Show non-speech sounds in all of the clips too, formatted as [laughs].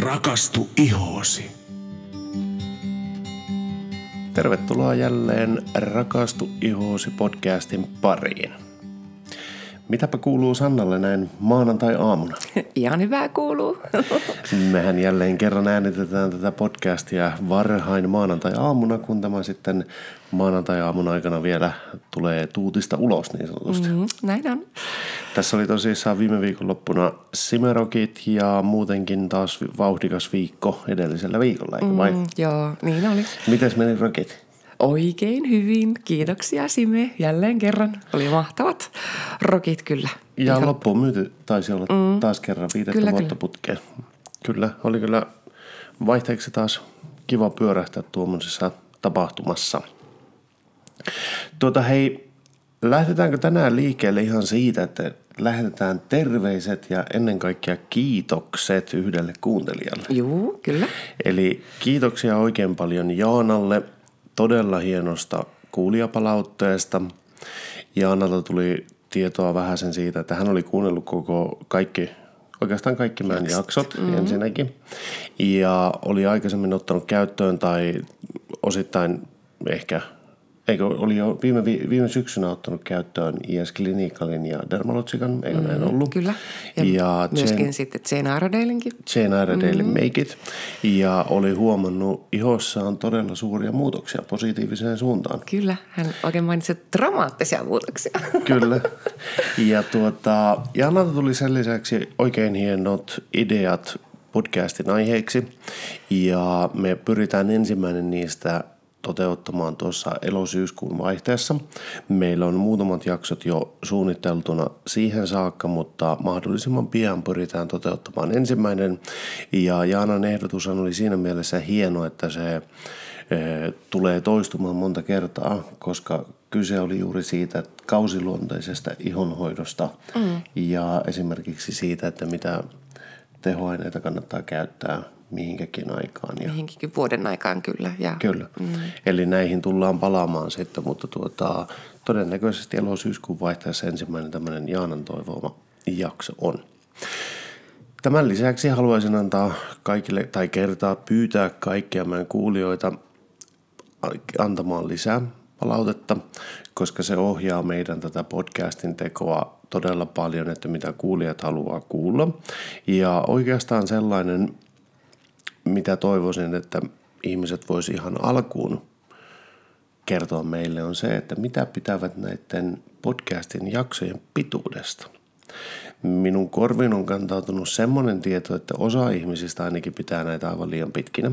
Rakastu ihoosi. Tervetuloa jälleen Rakastu ihoosi podcastin pariin. Mitäpä kuuluu Sannalle näin maanantai-aamuna? [laughs] Ihan hyvää kuuluu. [laughs] Mehän jälleen kerran äänitetään tätä podcastia varhain maanantai-aamuna, kun tämä sitten maanantai-aamun aikana vielä tulee tuutista ulos niin sanotusti. Mm, näin on. Tässä oli tosissaan viime viikonloppuna Simerokit ja muutenkin taas vauhdikas viikko edellisellä viikolla, eikö vai? Mm, joo, niin oli. Mites meni rokit? Oikein hyvin. Kiitoksia Sime jälleen kerran. Oli mahtavat rokit kyllä. Ja Ihan... loppuun myyty taisi olla mm. taas kerran viidettä kyllä, vuotta kyllä. putkeen. Kyllä, oli kyllä vaihteeksi taas kiva pyörähtää tuommoisessa tapahtumassa. Tuota hei, lähdetäänkö tänään liikkeelle ihan siitä, että lähetetään terveiset ja ennen kaikkea kiitokset yhdelle kuuntelijalle. Joo, kyllä. Eli kiitoksia oikein paljon Jaanalle – todella hienosta kuulijapalautteesta. Jaanalta tuli tietoa vähän sen siitä, että hän oli kuunnellut koko kaikki, oikeastaan kaikki meidän jaksot mm-hmm. ensinnäkin. Ja oli aikaisemmin ottanut käyttöön tai osittain ehkä Eikö oli jo viime, viime syksynä ottanut käyttöön IS Clinicalin ja Dermalogican, eikö mm, näin ollut? Kyllä. Ja, ja myöskin Jane, sitten Jane Iredale'inkin. Jane Iredale mm. Make It. Ja oli huomannut ihossaan todella suuria muutoksia positiiviseen suuntaan. Kyllä, hän oikein mainitsi dramaattisia muutoksia. [laughs] Kyllä. Ja tuota, Janalta tuli sen lisäksi oikein hienot ideat podcastin aiheeksi. Ja me pyritään ensimmäinen niistä – toteuttamaan tuossa elosyyskuun vaihteessa. Meillä on muutamat jaksot jo suunniteltuna siihen saakka, mutta mahdollisimman pian pyritään toteuttamaan ensimmäinen. Ja Jaanan ehdotus oli siinä mielessä hieno, että se e, tulee toistumaan monta kertaa, koska kyse oli juuri siitä kausiluonteisesta ihonhoidosta mm. ja esimerkiksi siitä, että mitä tehoaineita kannattaa käyttää mihinkäkin aikaan. Ja... Mihinkin vuoden aikaan kyllä. Ja... Kyllä. Mm. Eli näihin tullaan palaamaan sitten, mutta tuota, todennäköisesti elosyyskuun vaihteessa ensimmäinen tämmöinen Jaanan toivoma jakso on. Tämän lisäksi haluaisin antaa kaikille tai kertaa pyytää kaikkia meidän kuulijoita antamaan lisää palautetta, koska se ohjaa meidän tätä podcastin tekoa todella paljon, että mitä kuulijat haluaa kuulla. Ja oikeastaan sellainen mitä toivoisin, että ihmiset voisi ihan alkuun kertoa meille on se, että mitä pitävät näiden podcastin jaksojen pituudesta. Minun korviin on kantautunut semmoinen tieto, että osa ihmisistä ainakin pitää näitä aivan liian pitkinä.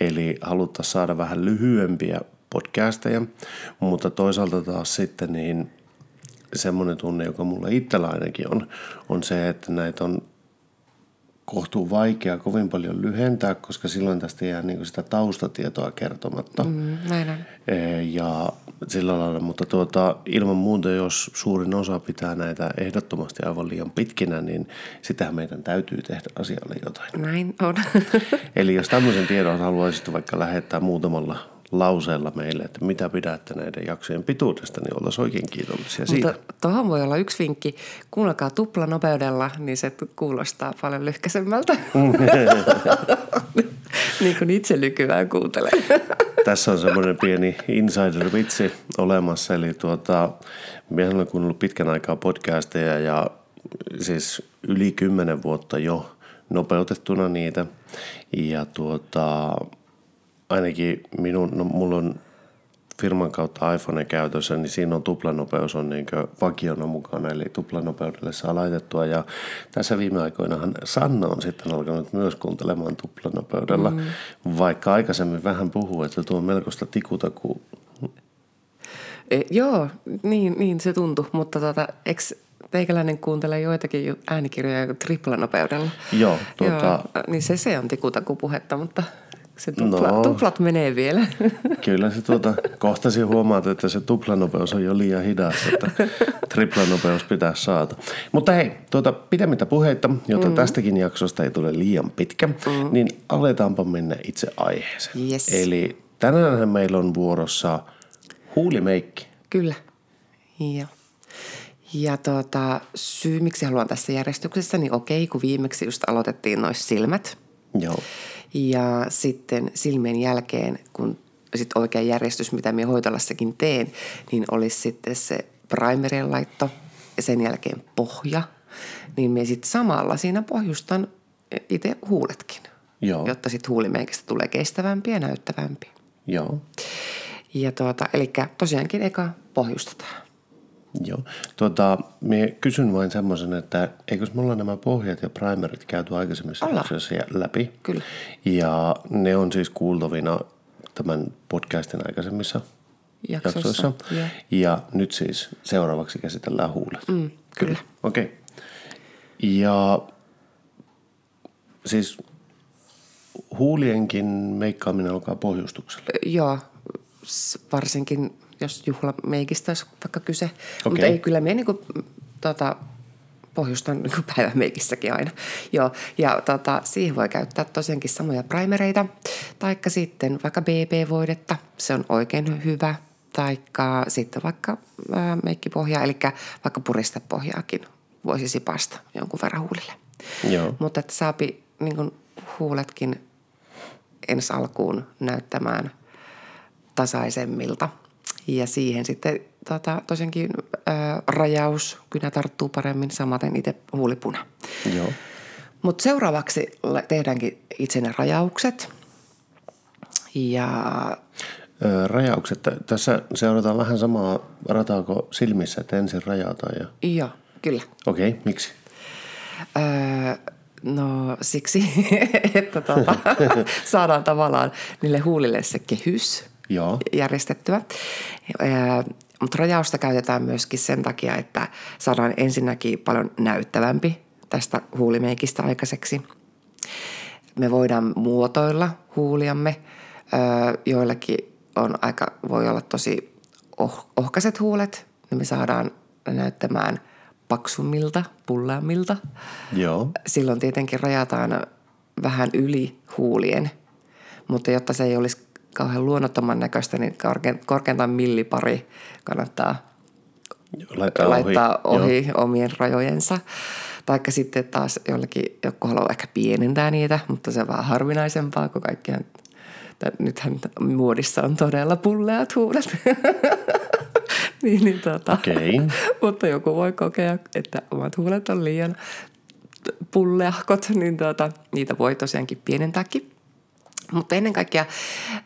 Eli haluttaisiin saada vähän lyhyempiä podcasteja, mutta toisaalta taas sitten niin semmoinen tunne, joka mulla itsellä ainakin on, on se, että näitä on kohtuu vaikea kovin paljon lyhentää, koska silloin tästä jää niin sitä taustatietoa kertomatta. Mm, näin on. E, ja sillä lailla, mutta tuota, ilman muuta, jos suurin osa pitää näitä ehdottomasti aivan liian pitkinä, niin sitähän meidän täytyy tehdä asialle jotain. Näin on. Eli jos tämmöisen tiedon haluaisit vaikka lähettää muutamalla lauseella meille, että mitä pidätte näiden jaksojen pituudesta, niin oltaisiin oikein kiitollisia siitä. Mutta tuohon voi olla yksi vinkki. Kuunnelkaa tuplanopeudella, niin se kuulostaa paljon lyhkäisemmältä. [laughs] niin kuin itse nykyään kuuntelen. Tässä on semmoinen pieni insider-vitsi olemassa. Eli tuota, minä olen kuunnellut pitkän aikaa podcasteja ja siis yli kymmenen vuotta jo nopeutettuna niitä. Ja tuota, ainakin minun, no mulla on firman kautta iPhone käytössä, niin siinä on tuplanopeus on niin vakiona mukana, eli tuplanopeudelle saa laitettua. Ja tässä viime aikoinahan Sanna on sitten alkanut myös kuuntelemaan tuplanopeudella, mm. vaikka aikaisemmin vähän puhuu, että tuo on melkoista tikuta, E, joo, niin, niin se tuntui, mutta tota, eikö teikäläinen kuuntelee joitakin äänikirjoja triplanopeudella? Joo, tuota... Joo, niin se, se on tikutakupuhetta, mutta se tupla, no, tuplat menee vielä. [laughs] Kyllä se tuota, kohtasi huomaat, että se tuplanopeus on jo liian hidas, että triplanopeus pitää saada. Mutta hei, tuota, pidemmittä puheita, jotta mm. tästäkin jaksosta ei tule liian pitkä, mm. niin aletaanpa mennä itse aiheeseen. Yes. Eli tänään meillä on vuorossa huulimeikki. Kyllä, ja ja tuota, syy, miksi haluan tässä järjestyksessä, niin okei, kun viimeksi just aloitettiin noissa silmät – Joo. Ja sitten silmien jälkeen, kun sit oikea järjestys, mitä minä hoitolassakin teen, niin olisi sitten se primerien laitto ja sen jälkeen pohja. Niin minä sitten samalla siinä pohjustan itse huuletkin, Joo. jotta sitten huulimeikistä tulee kestävämpi ja näyttävämpi. Joo. Ja tuota, eli tosiaankin eka pohjustetaan. Joo. Tuota, minä kysyn vain semmoisen, että eikös mulla nämä pohjat ja primerit käyty aikaisemmissa jaksoissa läpi? Kyllä. Ja ne on siis kuultavina tämän podcastin aikaisemmissa Jaksoissa, jaksoissa. joo. Ja nyt siis seuraavaksi käsitellään huulet. Mm, kyllä. Okei. Okay. Ja siis huulienkin meikkaaminen alkaa pohjustuksella. Joo, varsinkin jos juhlameikistä olisi vaikka kyse. Mutta Okei. ei, kyllä minä niinku, tota, pohjustan niinku päivämeikissäkin aina. Joo, ja tota, siihen voi käyttää tosiaankin samoja primereita, taikka sitten vaikka BB-voidetta, se on oikein hyvä, taikka sitten vaikka ää, meikkipohjaa, eli vaikka puristepohjaakin voisi sipasta jonkun verran huulille. Joo. Mutta että saapi niin kuin huuletkin ensi alkuun näyttämään tasaisemmilta. Ja siihen sitten tota, tosiaankin ää, rajaus, kynä tarttuu paremmin, samaten itse huulipuna. Joo. Mutta seuraavaksi tehdäänkin itse ne rajaukset. Ja Rajaukset. Tä- Tässä seurataan vähän samaa rataa kuin silmissä, että ensin rajataan. Ja... joo, kyllä. Okei, okay, miksi? Öö, no siksi, [laughs] että tuota, [laughs] saadaan tavallaan niille huulille se kehys Joo. järjestettyä. Mutta rajausta käytetään myöskin sen takia, että saadaan ensinnäkin paljon näyttävämpi tästä huulimeikistä aikaiseksi. Me voidaan muotoilla huuliamme. Joillekin on aika, voi olla tosi oh, ohkaiset huulet, niin me saadaan näyttämään paksummilta, pulleammilta. Joo. Silloin tietenkin rajataan vähän yli huulien, mutta jotta se ei olisi kauhean luonnottoman näköistä, niin korkein- korkeintaan millipari kannattaa Laittaa, laittaa ohi. ohi, omien rajojensa. Taikka sitten taas jollekin, joku haluaa ehkä pienentää niitä, mutta se on vähän harvinaisempaa, kun kaikkihan, nythän muodissa on todella pulleat huulet. [laughs] niin, niin tota, Okei. mutta joku voi kokea, että omat huulet on liian pulleahkot, niin tuota, niitä voi tosiaankin pienentääkin. Mutta ennen kaikkea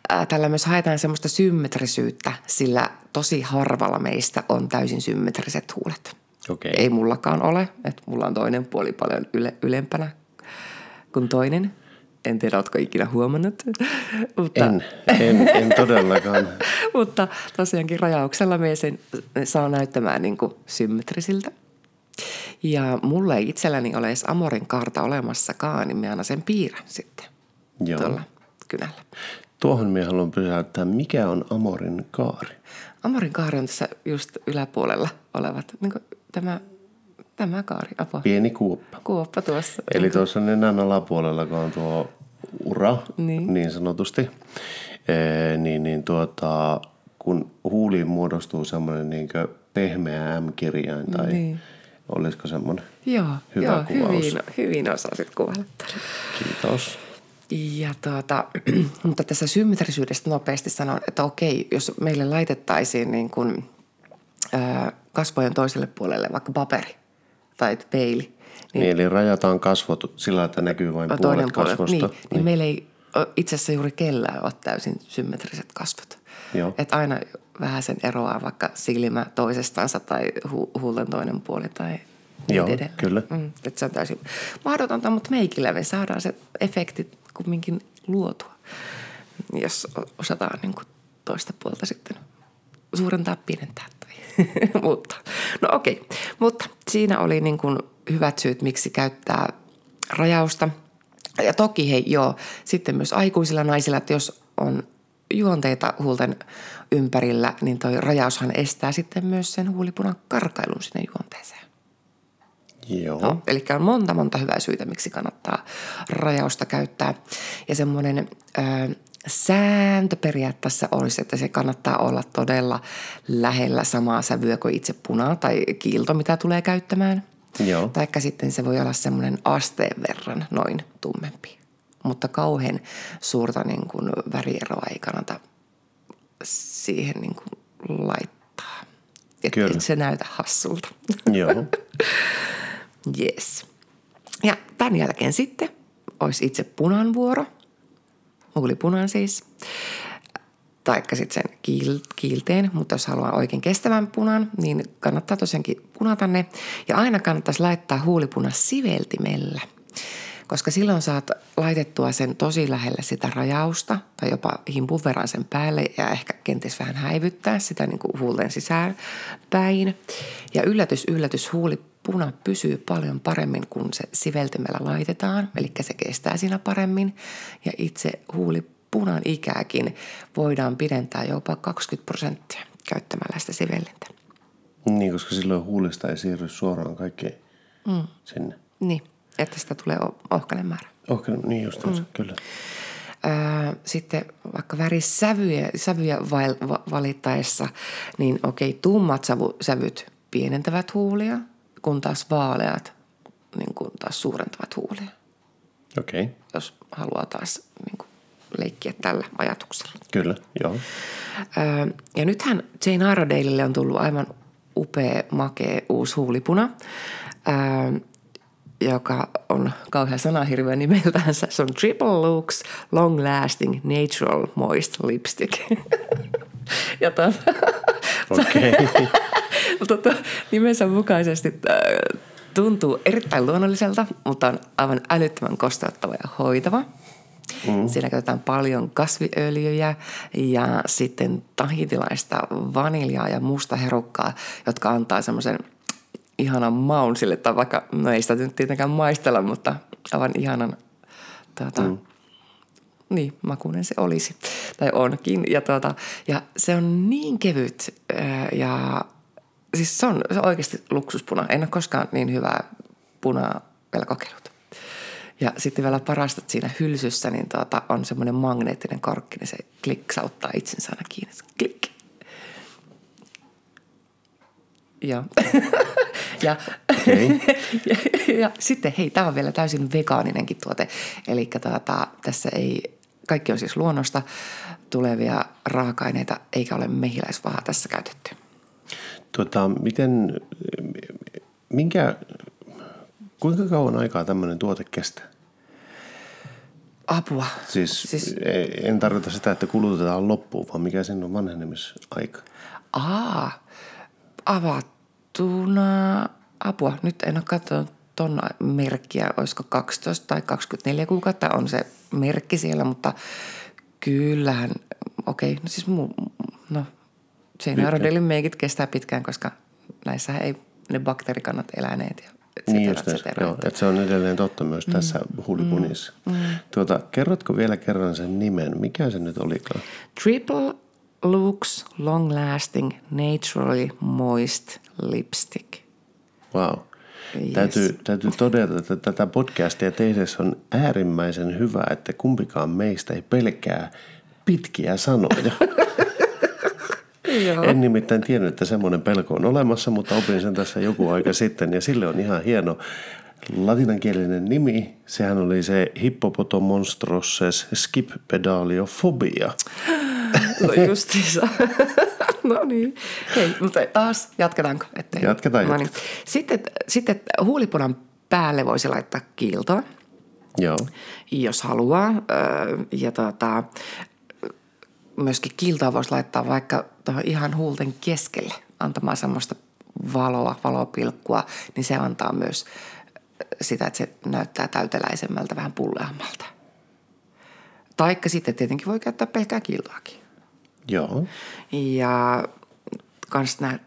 ää, tällä myös haetaan semmoista symmetrisyyttä, sillä tosi harvalla meistä on täysin symmetriset huulet. Okei. Ei mullakaan ole, että mulla on toinen puoli paljon yle, ylempänä kuin toinen. En tiedä, oletko ikinä huomannut. [laughs] Mutta, En, en, en todellakaan. [laughs] mutta tosiaankin rajauksella me sen saa näyttämään niin kuin symmetrisiltä. Ja mulla ei itselläni ole edes Amorin kaarta olemassakaan, niin mä aina sen piirrän sitten Joo. tuolla kynällä. Tuohon minä haluan pysäyttää. Mikä on Amorin kaari? Amorin kaari on tässä just yläpuolella olevat, niin tämä, tämä kaari, apua. Pieni kuoppa. Kuoppa tuossa. Eli tuossa nenän alapuolella, kun on tuo ura, Niin. niin, sanotusti, ee, niin, niin tuota, kun huuliin muodostuu semmoinen niin pehmeä M-kirjain tai Niin. niin. olisiko semmoinen? Joo, Hyvä joo kuvaus. hyvin, hyvin osasit kuvailla. Kiitos. Ja tuota, [clears throat] mutta tässä symmetrisyydestä nopeasti sanon, että okei, jos meille laitettaisiin niin kuin, ää, kasvojen toiselle puolelle vaikka paperi tai peili, Niin, eli rajataan kasvot sillä, että näkyy vain puolet kasvosta. niin, niin, niin meillä ei itse asiassa juuri kellään ole täysin symmetriset kasvot. Joo. Et aina vähän sen eroaa vaikka silmä toisestansa tai hu- huulen toinen puoli tai niin Joo, edelleen. kyllä. Mm, että se on täysin mahdotonta, mutta meikillä me saadaan se efekti kumminkin luotua, jos osataan niin kuin toista puolta sitten suurentaa, pienentää tai [laughs] muuttaa. No okei, mutta siinä oli niin kuin hyvät syyt, miksi käyttää rajausta. Ja toki hei, joo, sitten myös aikuisilla naisilla, että jos on juonteita huulten ympärillä, niin toi rajaushan estää sitten myös sen huulipunan karkailun sinne juonteeseen. Joo. No, eli on monta, monta hyvää syytä, miksi kannattaa rajausta käyttää. Ja semmoinen ö, sääntö periaatteessa olisi, että se kannattaa olla todella lähellä samaa sävyä kuin itse puna tai kiilto, mitä tulee käyttämään. Joo. Taikka sitten se voi olla semmoinen asteen verran noin tummempi. mutta kauhean suurta niin kuin värieroa ei kannata siihen niin kuin laittaa. Että et se näytä hassulta. Joo. [laughs] Yes. Ja tämän jälkeen sitten olisi itse punan vuoro. Huulipunan siis. Taikka sitten sen kiil, kiilteen, mutta jos haluaa oikein kestävän punan, niin kannattaa tosiaankin punata ne. Ja aina kannattaisi laittaa huulipuna siveltimellä, koska silloin saat laitettua sen tosi lähelle sitä rajausta tai jopa himpun verran sen päälle ja ehkä kenties vähän häivyttää sitä niin kuin huulten sisään päin. Ja yllätys, yllätys, huulipuna pysyy paljon paremmin, kun se siveltimellä laitetaan, eli se kestää siinä paremmin. Ja itse huulipunan ikääkin voidaan pidentää jopa 20 prosenttia käyttämällä sitä sivellintä. Niin, koska silloin huulista ei siirry suoraan kaikki mm. sinne. Niin, että sitä tulee ohkainen määrä. Okay, niin just mm. kyllä. Sitten vaikka värisävyjä sävyjä valittaessa, niin okei, tummat savu, sävyt pienentävät huulia, kun taas vaaleat niin kun taas suurentavat huulia, Okei, okay. jos haluaa taas niin kun leikkiä tällä ajatuksella. kyllä, joo. Ää, ja nythän Jane Iredaleille on tullut aivan upea, makea uusi huulipuna, ää, joka on kauhean sanahirveä nimeltänsä. Se on Triple Lux Long Lasting Natural Moist Lipstick. [laughs] ja tuota, Okei, okay. [laughs] [laughs] tota, nimensä mukaisesti äh, tuntuu erittäin luonnolliselta, mutta on aivan älyttömän kosteuttava ja hoitava. Mm. Siinä käytetään paljon kasviöljyjä ja sitten tahitilaista vaniljaa ja musta herukkaa, jotka antaa semmoisen ihanan maun sille, tai vaikka, no ei sitä nyt tietenkään maistella, mutta aivan ihanan tuota, mm. niin, makuinen se olisi, tai onkin. Ja, tuota, ja se on niin kevyt ää, ja siis se on, se on oikeasti luksuspuna. En ole koskaan niin hyvää punaa vielä kokeillut. Ja sitten vielä parasta, että siinä hylsyssä niin tuota, on semmoinen magneettinen korkki, niin se kliksauttaa itsensä aina kiinni. Klik. Joo. [laughs] ja, Okei. ja, [laughs] ja sitten hei, tämä on vielä täysin vegaaninenkin tuote. Eli tuota, tässä ei, kaikki on siis luonnosta tulevia raaka-aineita, eikä ole mehiläisvahaa tässä käytetty. Tuota, miten, minkä, kuinka kauan aikaa tämmöinen tuote kestää? Apua. Siis, Siis- siis en tarkoita sitä, että kulutetaan loppuun, vaan mikä sen on vanhenemisaika. Aa, avattuna apua. Nyt en ole katsonut ton merkkiä, olisiko 12 tai 24 kuukautta on se merkki siellä, mutta kyllähän, okei, okay, no siis muu, no Iredelin meikit kestää pitkään, koska näissä ei ne bakteerikannat eläneet ja Niin just, näin. joo, että se on edelleen totta myös tässä huulipunissa. Mm. Tuota, kerrotko vielä kerran sen nimen? Mikä se nyt olikaan? Triple Lux Long Lasting Naturally Moist Lipstick. Wow. Yes. Täytyy, täytyy todeta, että tätä podcastia tehdessä on äärimmäisen hyvä, että kumpikaan meistä ei pelkää pitkiä sanoja. [laughs] Joo. En nimittäin tiennyt, että semmoinen pelko on olemassa, mutta opin sen tässä joku aika sitten ja sille on ihan hieno latinankielinen nimi. Sehän oli se Hippopotomonstroses skip-pedaliophobia. No justiinsa. [laughs] no niin. Hei, mutta taas jatketaanko? Ettei. Jatketaan, no niin. Sitten, sitten huulipunan päälle voisi laittaa kiiltoa, Joo, jos haluaa. Ja tota, myöskin kiiltoa voisi laittaa vaikka tuohon ihan huulten keskelle antamaan semmoista valoa, valopilkkua, niin se antaa myös sitä, että se näyttää täyteläisemmältä, vähän pulleammalta. Taikka sitten tietenkin voi käyttää pelkkää kiiltoakin. joo, Ja kans nämä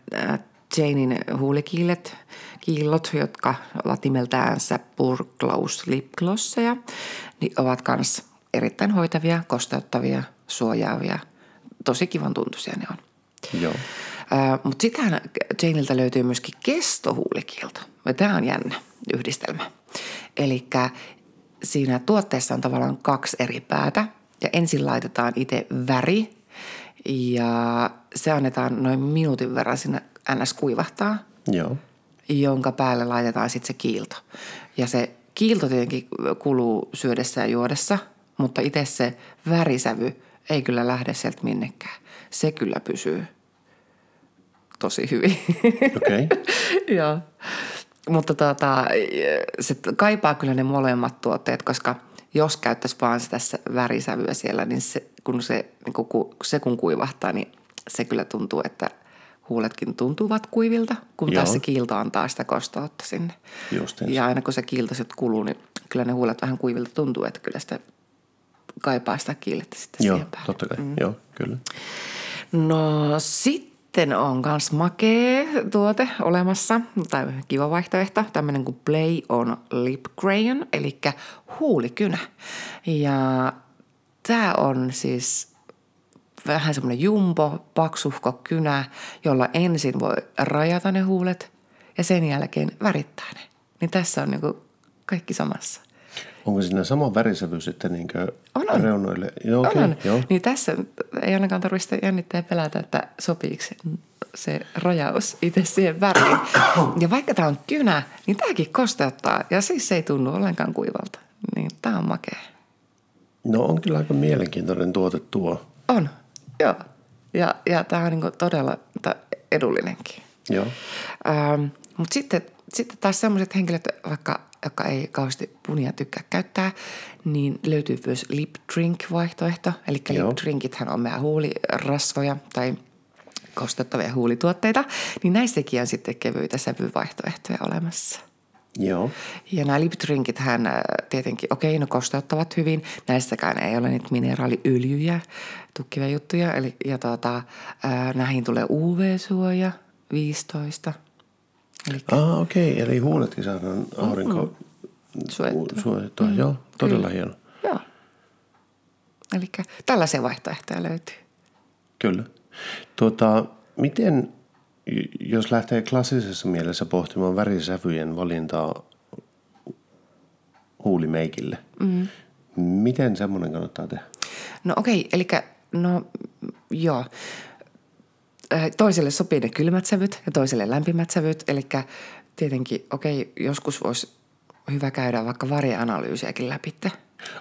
Janein huulikiilet, kiillot, jotka ovat nimeltäänsä Purklaus lipglosseja, niin ovat kans erittäin hoitavia, kosteuttavia, suojaavia. Tosi kivan tuntuisia ne on. joo. Mutta sittenhän Janeilta löytyy myöskin kestohuulikiilto. Tämä on jännä yhdistelmä. Eli siinä tuotteessa on tavallaan kaksi eri päätä. Ja ensin laitetaan itse väri ja se annetaan noin minuutin verran sinne ns. kuivahtaa, Joo, jonka päälle laitetaan sitten se kiilto. Ja se kiilto tietenkin kuluu syödessä ja juodessa, mutta itse se värisävy ei kyllä lähde sieltä minnekään. Se kyllä pysyy tosi hyvin. Okei. Okay. [laughs] Joo. Mutta tota, se kaipaa kyllä ne molemmat tuotteet, koska jos käyttäisi vaan sitä värisävyä siellä, niin se, kun se, niin kun, se kun kuivahtaa, niin se kyllä tuntuu, että huuletkin tuntuvat kuivilta, kun Joo. tässä kiilto antaa sitä kostoutta sinne. Justiinsa. Ja aina kun se kiilto sitten kuluu, niin kyllä ne huulet vähän kuivilta tuntuu, että kyllä sitä kaipaa sitä kiilettä sitten Joo, siihen päälle. totta kai. Mm. Joo, kyllä. No sitten on myös makea tuote olemassa, tai kiva vaihtoehto, tämmöinen kuin Play on Lip Crayon, eli huulikynä. Ja tämä on siis vähän semmoinen jumbo, paksuhko kynä, jolla ensin voi rajata ne huulet ja sen jälkeen värittää ne. Niin tässä on niinku kaikki samassa. Onko siinä sama värisävy sitten niin on, on. reunoille? Joo, on, okay, on. joo. Niin tässä ei ainakaan tarvitse jännittää ja pelätä, että sopiiko se, se rajaus itse siihen väriin. [coughs] Ja vaikka tämä on kynä, niin tämäkin kosteuttaa ja siis se ei tunnu ollenkaan kuivalta. Niin tämä on makea. No on kyllä aika mielenkiintoinen tuote tuo. On, joo. Ja, ja tämä on niin todella edullinenkin. Joo. Ähm, Mutta sitten, sitten taas sellaiset henkilöt, vaikka joka ei kauheasti punia tykkää käyttää, niin löytyy myös lip drink vaihtoehto. Eli lip drinkithän on meidän huulirasvoja tai kostettavia huulituotteita, niin näissäkin on sitten kevyitä sävyvaihtoehtoja olemassa. Joo. Ja nämä lip drinkithän tietenkin, okei, okay, no kosteuttavat hyvin. Näissäkään ei ole niitä mineraaliöljyjä, tukkivia juttuja. Eli, ja tuota, näihin tulee UV-suoja 15 – Eli... Ah, okei. Okay. Eli huuletkin saadaan aurinko mm. suojattua. suojattua. Mm. Joo, todella Kyllä. hieno. Joo. Eli tällaisia vaihtoehtoja löytyy. Kyllä. Tuota, miten, jos lähtee klassisessa mielessä pohtimaan värisävyjen valintaa huulimeikille, mm. miten semmoinen kannattaa tehdä? No okei, okay, eli no joo. Äh, toiselle sopii ne kylmät sävyt ja toiselle lämpimät sävyt. Eli tietenkin, okei, okay, joskus voisi hyvä käydä vaikka varianalyysiäkin läpi.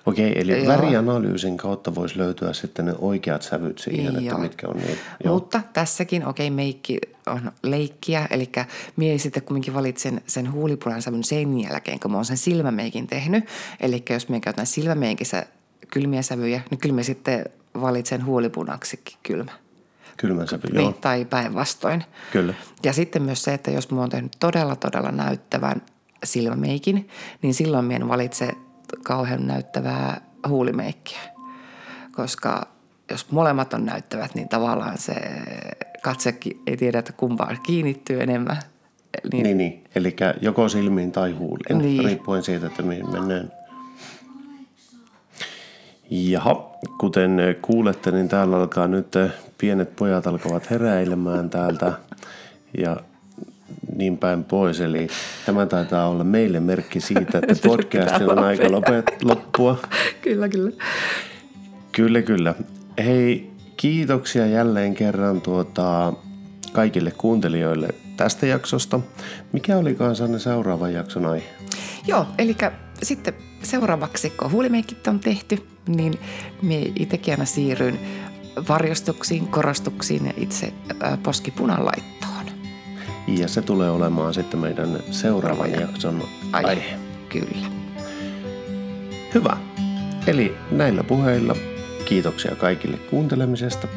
Okei, eli Joo. värianalyysin kautta voisi löytyä sitten ne oikeat sävyt siihen, Joo. että mitkä on niin. Joo. Mutta tässäkin, okei, meikki on leikkiä, eli mie sitten kumminkin valitsen sen huulipunan sävyn sen jälkeen, kun mä oon sen silmämeikin tehnyt. Eli jos me käytän silmämeikissä kylmiä sävyjä, niin kyllä me sitten valitsen huulipunaksikin kylmä. Kylmän sävy, niin, Tai päinvastoin. Kyllä. Ja sitten myös se, että jos mä oon tehnyt todella, todella näyttävän silmämeikin, niin silloin mä en valitse kauhean näyttävää huulimeikkiä. Koska jos molemmat on näyttävät, niin tavallaan se katsekin ei tiedä, että kumpaan kiinnittyy enemmän. Niin, niin, niin. eli joko silmiin tai huuliin, niin. riippuen siitä, että mihin mennään. Jaha, kuten kuulette, niin täällä alkaa nyt pienet pojat alkavat heräilemään täältä ja niin päin pois. Eli tämä taitaa olla meille merkki siitä, että [laughs] podcastin on aika lopet, loppua. kyllä, kyllä. Kyllä, kyllä. Hei, kiitoksia jälleen kerran tuota, kaikille kuuntelijoille tästä jaksosta. Mikä oli kansanne seuraavan jakson aihe? Joo, eli sitten seuraavaksi, kun huulimeikit on tehty, niin me itsekin aina siirryn varjostuksiin, korostuksiin ja itse poskipunan laittoon. Ja se tulee olemaan sitten meidän seuraavan Ravoja. jakson aihe. aihe. Kyllä. Hyvä. Eli näillä puheilla kiitoksia kaikille kuuntelemisesta.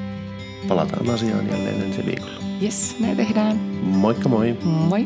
Palataan asiaan jälleen ensi viikolla. Yes, me tehdään. Moikka moi. Moi.